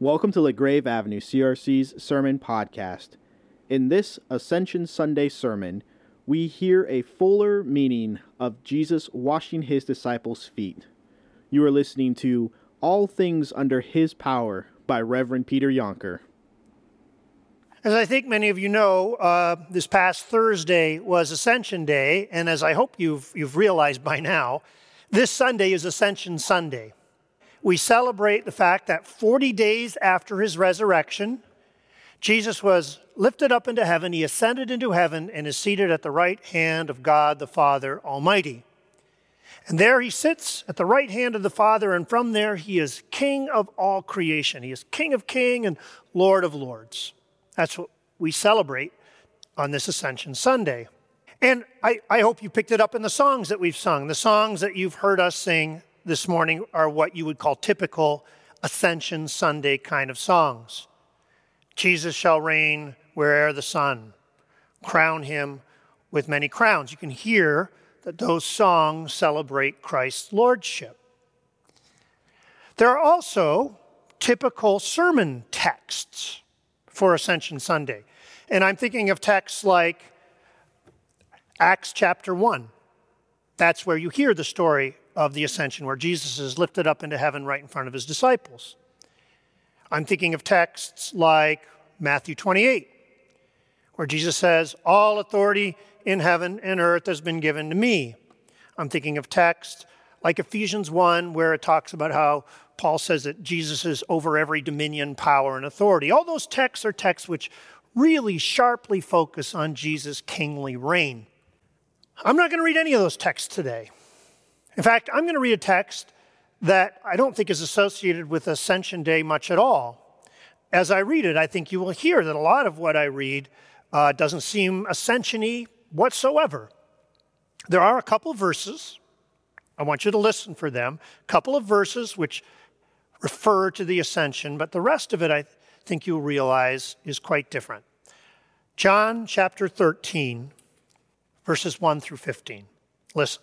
Welcome to LaGrave Avenue CRC's Sermon Podcast. In this Ascension Sunday sermon, we hear a fuller meaning of Jesus washing his disciples' feet. You are listening to All Things Under His Power by Reverend Peter Jonker. As I think many of you know, uh, this past Thursday was Ascension Day, and as I hope you've, you've realized by now, this Sunday is Ascension Sunday. We celebrate the fact that 40 days after his resurrection, Jesus was lifted up into heaven, he ascended into heaven, and is seated at the right hand of God the Father Almighty. And there he sits at the right hand of the Father, and from there he is King of all creation. He is King of kings and Lord of lords. That's what we celebrate on this Ascension Sunday. And I, I hope you picked it up in the songs that we've sung. The songs that you've heard us sing this morning are what you would call typical Ascension Sunday kind of songs. Jesus shall reign where'er the sun, crown him with many crowns. You can hear that those songs celebrate Christ's lordship. There are also typical sermon texts for Ascension Sunday. And I'm thinking of texts like Acts chapter 1. That's where you hear the story of the ascension, where Jesus is lifted up into heaven right in front of his disciples. I'm thinking of texts like Matthew 28, where Jesus says, All authority in heaven and earth has been given to me. I'm thinking of texts like Ephesians 1, where it talks about how Paul says that Jesus is over every dominion, power, and authority. All those texts are texts which really sharply focus on Jesus' kingly reign. I'm not going to read any of those texts today. In fact, I'm going to read a text that I don't think is associated with Ascension Day much at all. As I read it, I think you will hear that a lot of what I read uh, doesn't seem ascensiony whatsoever. There are a couple verses. I want you to listen for them. A couple of verses which refer to the ascension, but the rest of it I think you'll realize is quite different. John chapter 13, verses 1 through 15. Listen.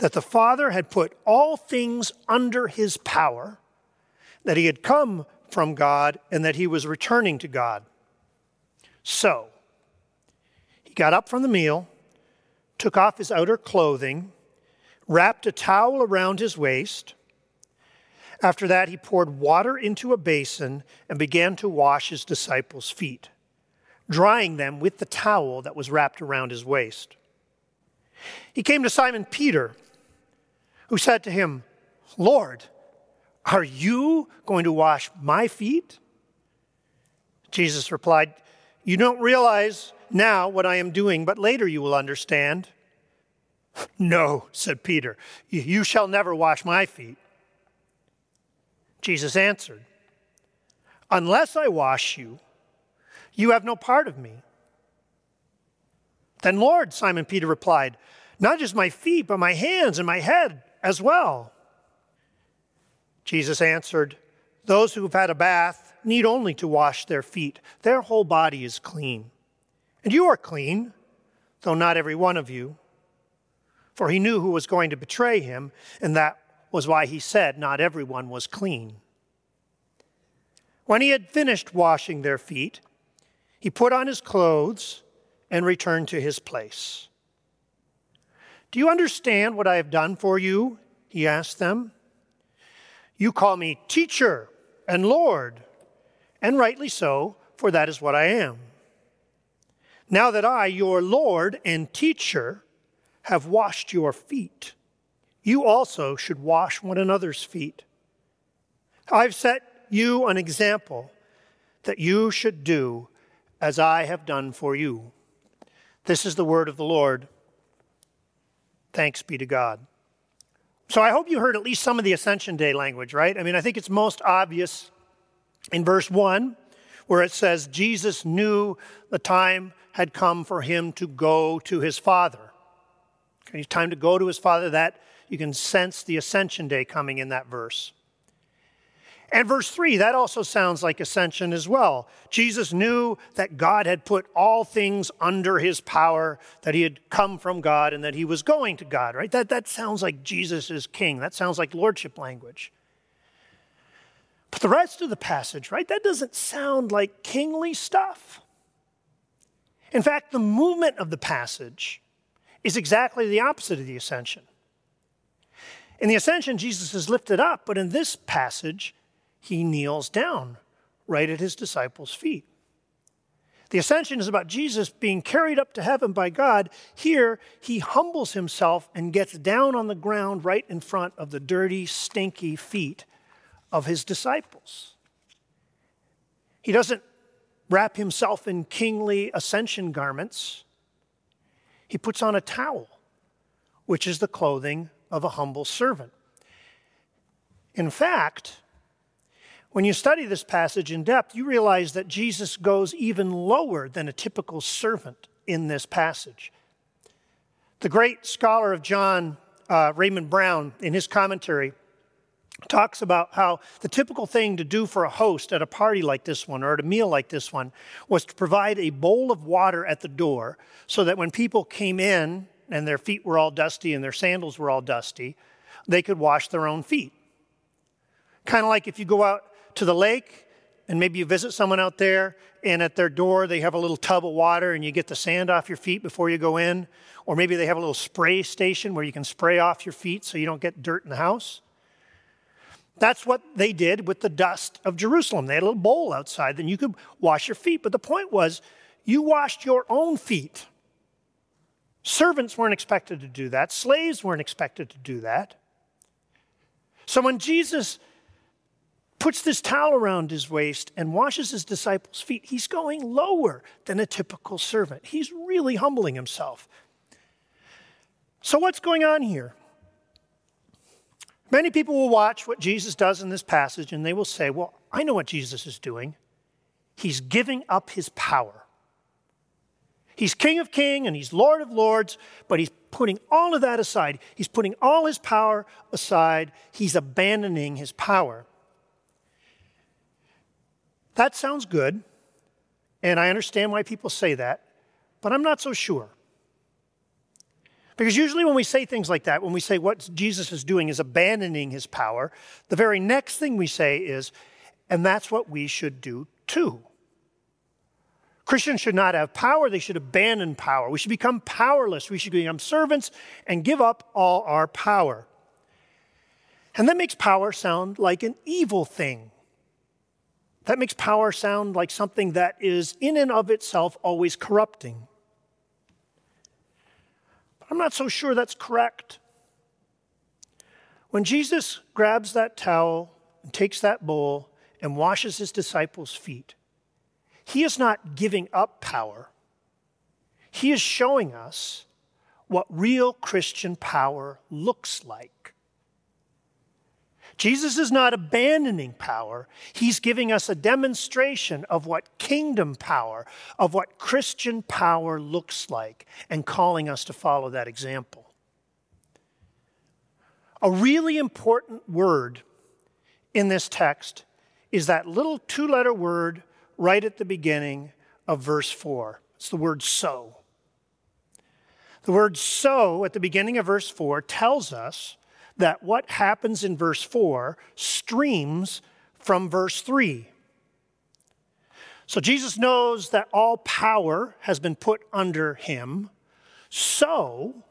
that the Father had put all things under his power, that he had come from God, and that he was returning to God. So, he got up from the meal, took off his outer clothing, wrapped a towel around his waist, after that, he poured water into a basin and began to wash his disciples' feet, drying them with the towel that was wrapped around his waist. He came to Simon Peter, who said to him, Lord, are you going to wash my feet? Jesus replied, You don't realize now what I am doing, but later you will understand. No, said Peter, you shall never wash my feet. Jesus answered, Unless I wash you, you have no part of me. Then, Lord, Simon Peter replied, Not just my feet, but my hands and my head as well. Jesus answered, Those who have had a bath need only to wash their feet. Their whole body is clean. And you are clean, though not every one of you. For he knew who was going to betray him, and that was why he said not everyone was clean. When he had finished washing their feet, he put on his clothes and returned to his place. Do you understand what I have done for you? He asked them. You call me teacher and Lord, and rightly so, for that is what I am. Now that I, your Lord and teacher, have washed your feet, you also should wash one another's feet. I've set you an example that you should do as I have done for you. This is the word of the Lord. Thanks be to God. So I hope you heard at least some of the Ascension Day language, right? I mean, I think it's most obvious In verse 1, where it says, Jesus knew the time had come for him to go to his Father. Okay, time to go to his Father, that you can sense the ascension day coming in that verse. And verse 3, that also sounds like ascension as well. Jesus knew that God had put all things under his power, that he had come from God, and that he was going to God, right? That, that sounds like Jesus is king. That sounds like lordship language. But the rest of the passage, right, that doesn't sound like kingly stuff. In fact, the movement of the passage is exactly the opposite of the ascension. In the ascension, Jesus is lifted up, but in this passage, he kneels down right at his disciples' feet. The ascension is about Jesus being carried up to heaven by God. Here, he humbles himself and gets down on the ground right in front of the dirty, stinky feet of his disciples. He doesn't wrap himself in kingly ascension garments, he puts on a towel, which is the clothing of a humble servant. In fact, when you study this passage in depth, you realize that Jesus goes even lower than a typical servant in this passage. The great scholar of John, uh, Raymond Brown, in his commentary, talks about how the typical thing to do for a host at a party like this one or at a meal like this one was to provide a bowl of water at the door so that when people came in and their feet were all dusty and their sandals were all dusty, they could wash their own feet. Kind of like if you go out to the lake and maybe you visit someone out there and at their door they have a little tub of water and you get the sand off your feet before you go in. Or maybe they have a little spray station where you can spray off your feet so you don't get dirt in the house. That's what they did with the dust of Jerusalem. They had a little bowl outside, then you could wash your feet. But the point was, you washed your own feet. Servants weren't expected to do that, slaves weren't expected to do that. So when Jesus puts this towel around his waist and washes his disciples' feet, he's going lower than a typical servant. He's really humbling himself. So, what's going on here? Many people will watch what Jesus does in this passage and they will say, Well, I know what Jesus is doing. He's giving up his power. He's King of Kings and he's Lord of Lords, but he's putting all of that aside. He's putting all his power aside. He's abandoning his power. That sounds good, and I understand why people say that, but I'm not so sure. Because usually, when we say things like that, when we say what Jesus is doing is abandoning his power, the very next thing we say is, and that's what we should do too. Christians should not have power, they should abandon power. We should become powerless. We should become servants and give up all our power. And that makes power sound like an evil thing. That makes power sound like something that is, in and of itself, always corrupting. But I'm not so sure that's correct. When Jesus grabs that towel and takes that bowl and washes his disciples' feet, he is not giving up power. He is showing us what real Christian power looks like. Jesus is not abandoning power. He's giving us a demonstration of what kingdom power, of what Christian power looks like, and calling us to follow that example. A really important word in this text is that little two letter word right at the beginning of verse 4. It's the word so. The word so at the beginning of verse 4 tells us that what happens in verse 4 streams from verse 3. So Jesus knows that all power has been put under him, so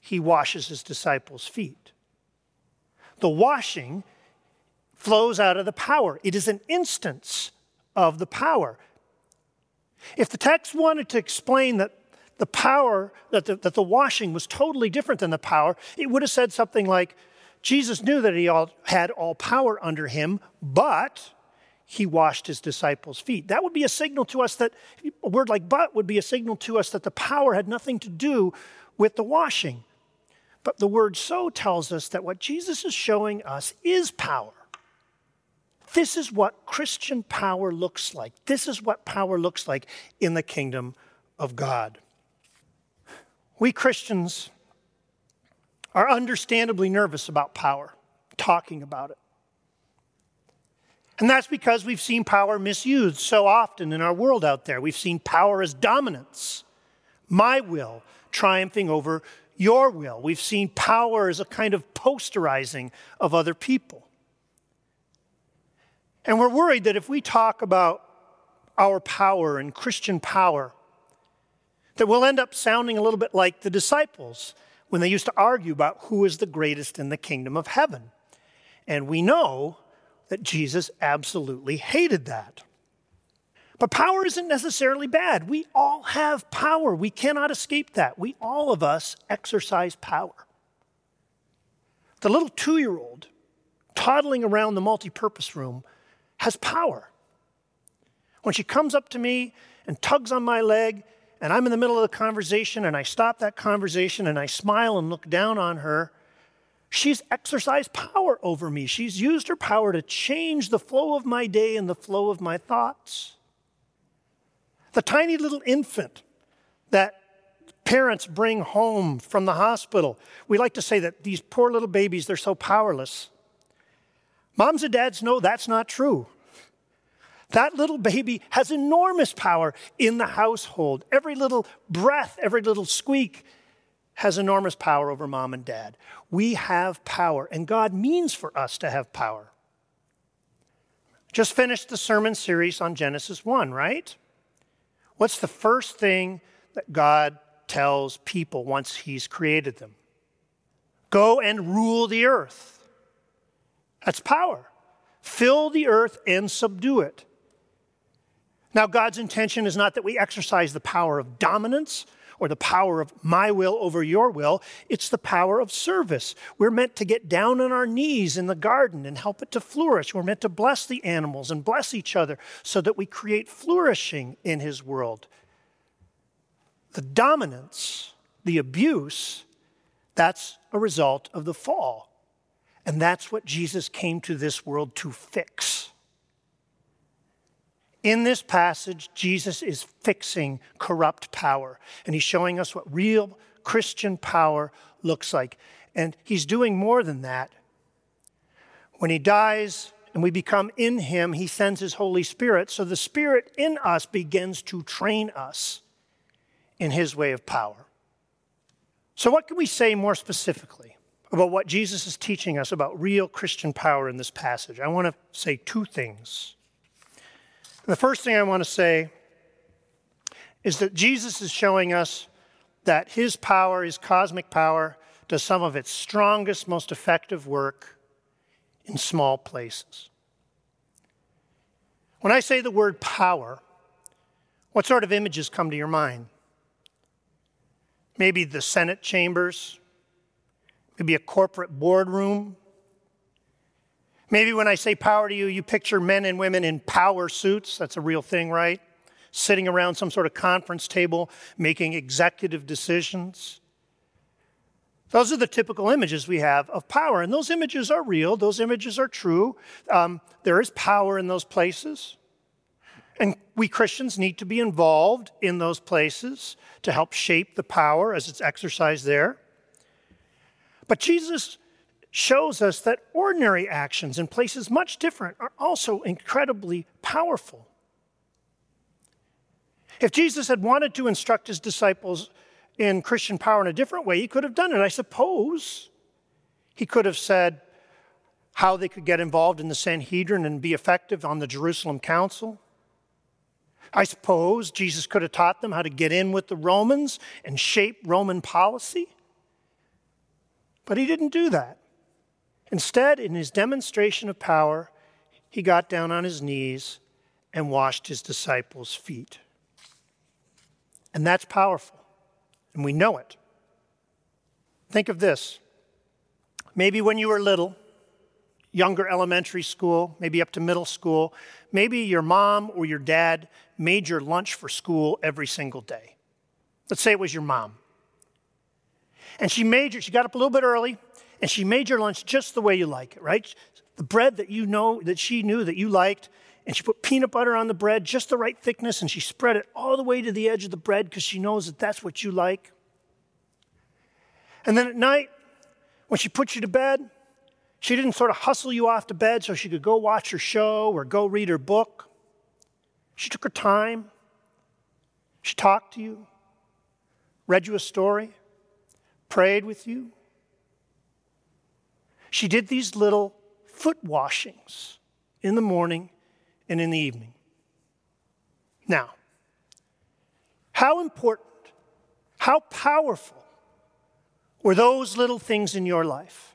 he washes his disciples' feet. The washing flows out of the power, it is an instance of the power. If the text wanted to explain that the power, that the, that the washing was totally different than the power, it would have said something like, Jesus knew that he all, had all power under him, but he washed his disciples' feet. That would be a signal to us that, a word like but would be a signal to us that the power had nothing to do with the washing. But the word so tells us that what Jesus is showing us is power. This is what Christian power looks like. This is what power looks like in the kingdom of God. We Christians are understandably nervous about power, talking about it. And that's because we've seen power misused so often in our world out there. We've seen power as dominance, my will triumphing over your will. We've seen power as a kind of posterizing of other people. And we're worried that if we talk about our power and Christian power, that we'll end up sounding a little bit like the disciples when they used to argue about who is the greatest in the kingdom of heaven. And we know that Jesus absolutely hated that. But power isn't necessarily bad. We all have power. We cannot escape that. We, all of us, exercise power. The little two year old toddling around the multi purpose room has power. When she comes up to me and tugs on my leg, and I'm in the middle of the conversation, and I stop that conversation and I smile and look down on her, she's exercised power over me. She's used her power to change the flow of my day and the flow of my thoughts. The tiny little infant that parents bring home from the hospital. We like to say that these poor little babies, they're so powerless. Moms and dads know that's not true. That little baby has enormous power in the household. Every little breath, every little squeak has enormous power over mom and dad. We have power, and God means for us to have power. Just finished the sermon series on Genesis 1, right? What's the first thing that God tells people once He's created them? Go and rule the earth. That's power. Fill the earth and subdue it. Now, God's intention is not that we exercise the power of dominance or the power of my will over your will. It's the power of service. We're meant to get down on our knees in the garden and help it to flourish. We're meant to bless the animals and bless each other so that we create flourishing in His world. The dominance, the abuse, that's a result of the fall. And that's what Jesus came to this world to fix. In this passage, Jesus is fixing corrupt power, and he's showing us what real Christian power looks like. And he's doing more than that. When he dies and we become in him, he sends his Holy Spirit. So the Spirit in us begins to train us in his way of power. So, what can we say more specifically about what Jesus is teaching us about real Christian power in this passage? I want to say two things. The first thing I want to say is that Jesus is showing us that his power, his cosmic power, does some of its strongest, most effective work in small places. When I say the word power, what sort of images come to your mind? Maybe the Senate chambers, maybe a corporate boardroom, Maybe when I say power to you, you picture men and women in power suits. That's a real thing, right? Sitting around some sort of conference table making executive decisions. Those are the typical images we have of power, and those images are real, those images are true. Um, there is power in those places. And we Christians need to be involved in those places to help shape the power as it's exercised there. But Jesus shows us that ordinary actions in places much different are also incredibly powerful. If Jesus had wanted to instruct his disciples in Christian power in a different way, he could have done it. I suppose he could have said how they could get involved in the Sanhedrin and be effective on the Jerusalem Council. I suppose Jesus could have taught them how to get in with the Romans and shape Roman policy. But he didn't do that. Instead, in his demonstration of power, he got down on his knees and washed his disciples' feet. And that's powerful, and we know it. Think of this. Maybe when you were little, younger elementary school, maybe up to middle school, maybe your mom or your dad made your lunch for school every single day. Let's say it was your mom. And she made your, she got up a little bit early, and she made your lunch just the way you like it, right? the bread that you know, that she knew that you liked, and she put peanut butter on the bread, just the right thickness, and she spread it all the way to the edge of the bread because she knows that that's what you like. And then at night, when she put you to bed, she didn't sort of hustle you off to bed so she could go watch her show or go read her book. She took her time. She talked to you, read you a story, prayed with you. She did these little foot washings in the morning and in the evening. Now, how important, how powerful were those little things in your life?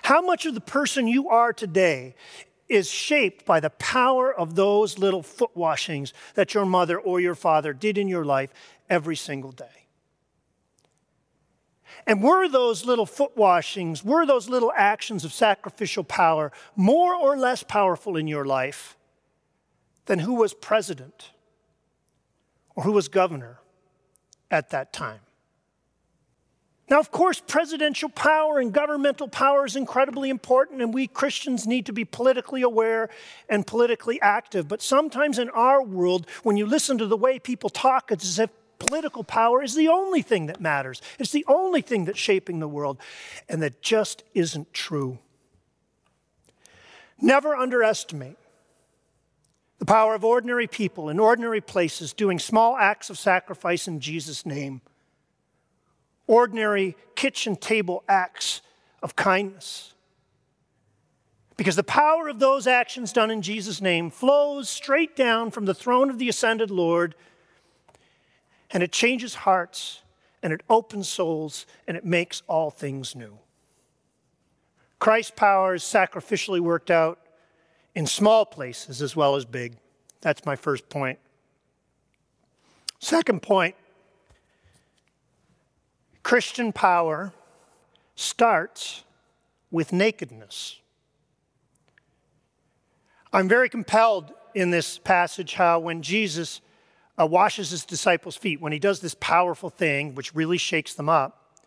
How much of the person you are today is shaped by the power of those little foot washings that your mother or your father did in your life every single day? And were those little foot washings, were those little actions of sacrificial power more or less powerful in your life than who was president or who was governor at that time? Now, of course, presidential power and governmental power is incredibly important, and we Christians need to be politically aware and politically active. But sometimes in our world, when you listen to the way people talk, it's as if political power is the only thing that matters. It's the only thing that's shaping the world. And that just isn't true. Never underestimate the power of ordinary people in ordinary places doing small acts of sacrifice in Jesus' name ordinary kitchen table acts of kindness. Because the power of those actions done in Jesus' name flows straight down from the throne of the ascended Lord, and it changes hearts, and it opens souls, and it makes all things new. Christ's power is sacrificially worked out in small places as well as big. That's my first point. Second point Christian power starts with nakedness. I'm very compelled in this passage how when Jesus uh, washes his disciples' feet, when he does this powerful thing, which really shakes them up,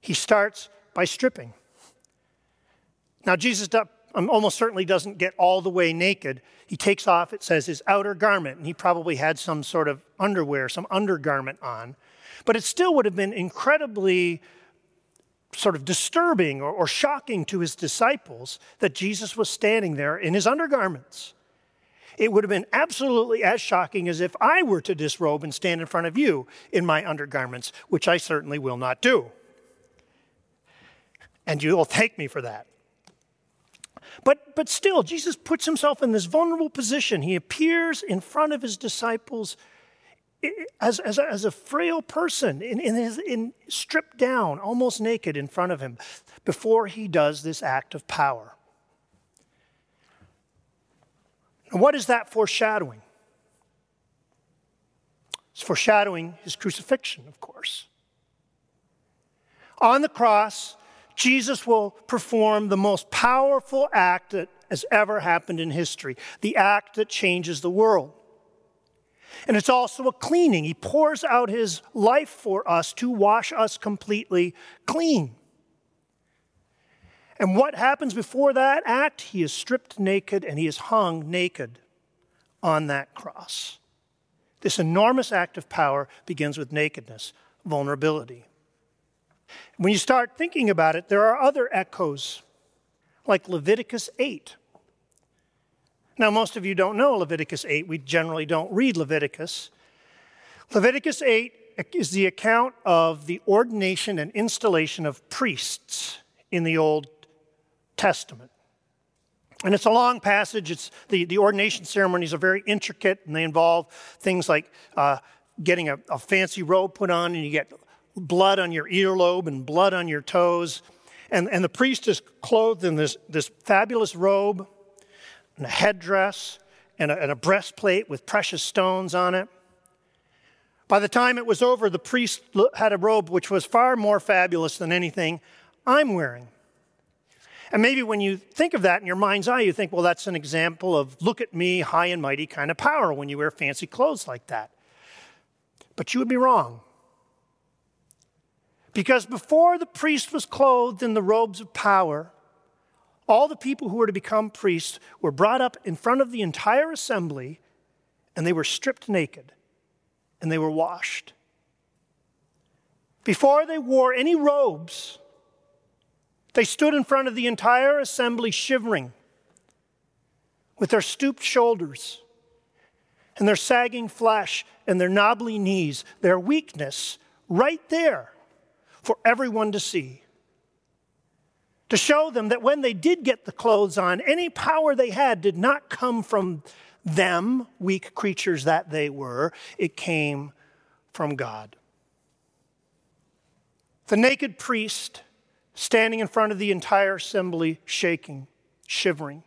he starts by stripping. Now, Jesus um, almost certainly doesn't get all the way naked. He takes off, it says, his outer garment, and he probably had some sort of underwear, some undergarment on. But it still would have been incredibly sort of disturbing or, or, shocking to his disciples that Jesus was standing there in his undergarments. It would have been absolutely as shocking as if I were to disrobe and stand in front of you in my undergarments, which I certainly will not do. And you will thank me for that. But, but still, Jesus puts himself in this vulnerable position. He appears in front of his disciples as, as, a, as a frail person, in, in, his, in stripped down, almost naked in front of him, before he does this act of power. And what is that foreshadowing? It's foreshadowing his crucifixion, of course. On the cross, Jesus will perform the most powerful act that has ever happened in history, the act that changes the world. And it's also a cleaning. He pours out his life for us to wash us completely clean. And what happens before that act? He is stripped naked and he is hung naked on that cross. This enormous act of power begins with nakedness, vulnerability. When you start thinking about it, there are other echoes, like Leviticus 8. Now, most of you don't know Leviticus 8. We generally don't read Leviticus. Leviticus 8 is the account of the ordination and installation of priests in the Old Testament. And it's a long passage. It's the, the ordination ceremonies are very intricate and they involve things like uh, getting a, a fancy robe put on and you get blood on your earlobe and blood on your toes. And, and the priest is clothed in this, this fabulous robe and a headdress and a, and a breastplate with precious stones on it. By the time it was over, the priest had a robe which was far more fabulous than anything I'm wearing. And maybe when you think of that in your mind's eye, you think, well, that's an example of look at me, high and mighty kind of power when you wear fancy clothes like that. But you would be wrong. Because before the priest was clothed in the robes of power, all the people who were to become priests were brought up in front of the entire assembly and they were stripped naked and they were washed. Before they wore any robes, they stood in front of the entire assembly shivering with their stooped shoulders and their sagging flesh and their knobbly knees, their weakness right there for everyone to see. To show them that when they did get the clothes on, any power they had did not come from them, weak creatures that they were, it came from God. The naked priest standing in front of the entire assembly, shaking, shivering.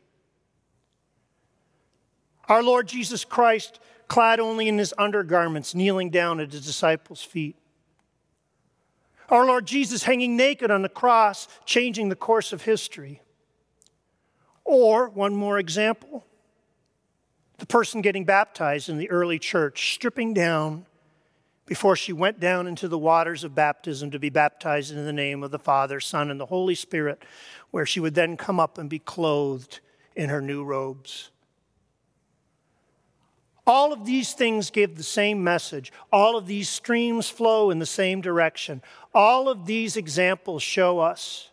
Our Lord Jesus Christ, clad only in his undergarments, kneeling down at his disciples' feet. Our Lord Jesus hanging naked on the cross, changing the course of history. Or, one more example, the person getting baptized in the early church, stripping down before she went down into the waters of baptism to be baptized in the name of the Father, Son, and the Holy Spirit, where she would then come up and be clothed in her new robes. All of these things give the same message. All of these streams flow in the same direction. All of these examples show us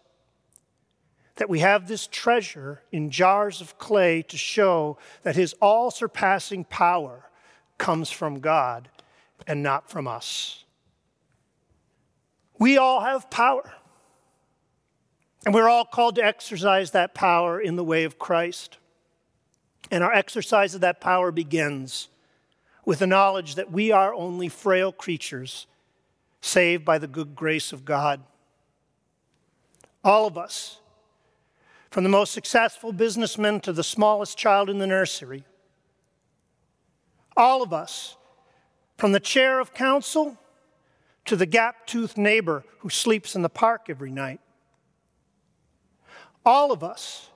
that we have this treasure in jars of clay to show that his all surpassing power comes from God and not from us. We all have power. And we're all called to exercise that power in the way of Christ. And our exercise of that power begins with the knowledge that we are only frail creatures saved by the good grace of God. All of us, from the most successful businessman to the smallest child in the nursery, all of us, from the chair of council to the gap toothed neighbor who sleeps in the park every night, all of us,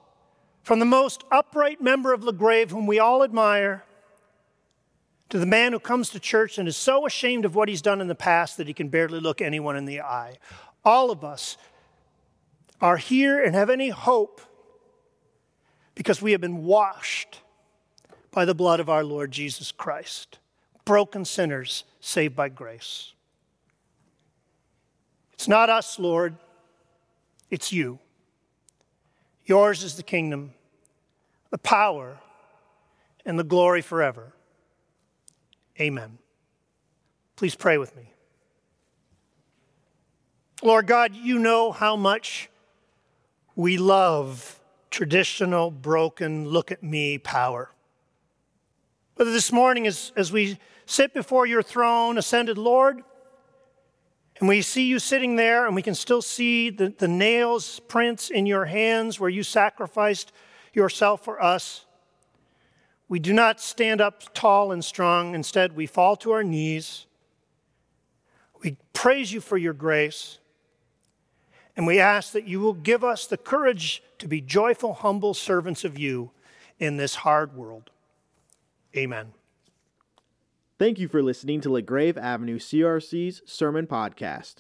from the most upright member of LaGrave, whom we all admire, to the man who comes to church and is so ashamed of what he's done in the past that he can barely look anyone in the eye. All of us are here and have any hope because we have been washed by the blood of our Lord Jesus Christ, broken sinners saved by grace. It's not us, Lord, it's you. Yours is the kingdom, the power, and the glory forever. Amen. Please pray with me. Lord God, you know how much we love traditional, broken, look at me power. Whether this morning, as, as we sit before your throne, ascended Lord, and we see you sitting there, and we can still see the, the nails, prints in your hands where you sacrificed yourself for us. We do not stand up tall and strong. Instead, we fall to our knees. We praise you for your grace. And we ask that you will give us the courage to be joyful, humble servants of you in this hard world. Amen. Thank you for listening to LaGrave Avenue CRC's Sermon Podcast.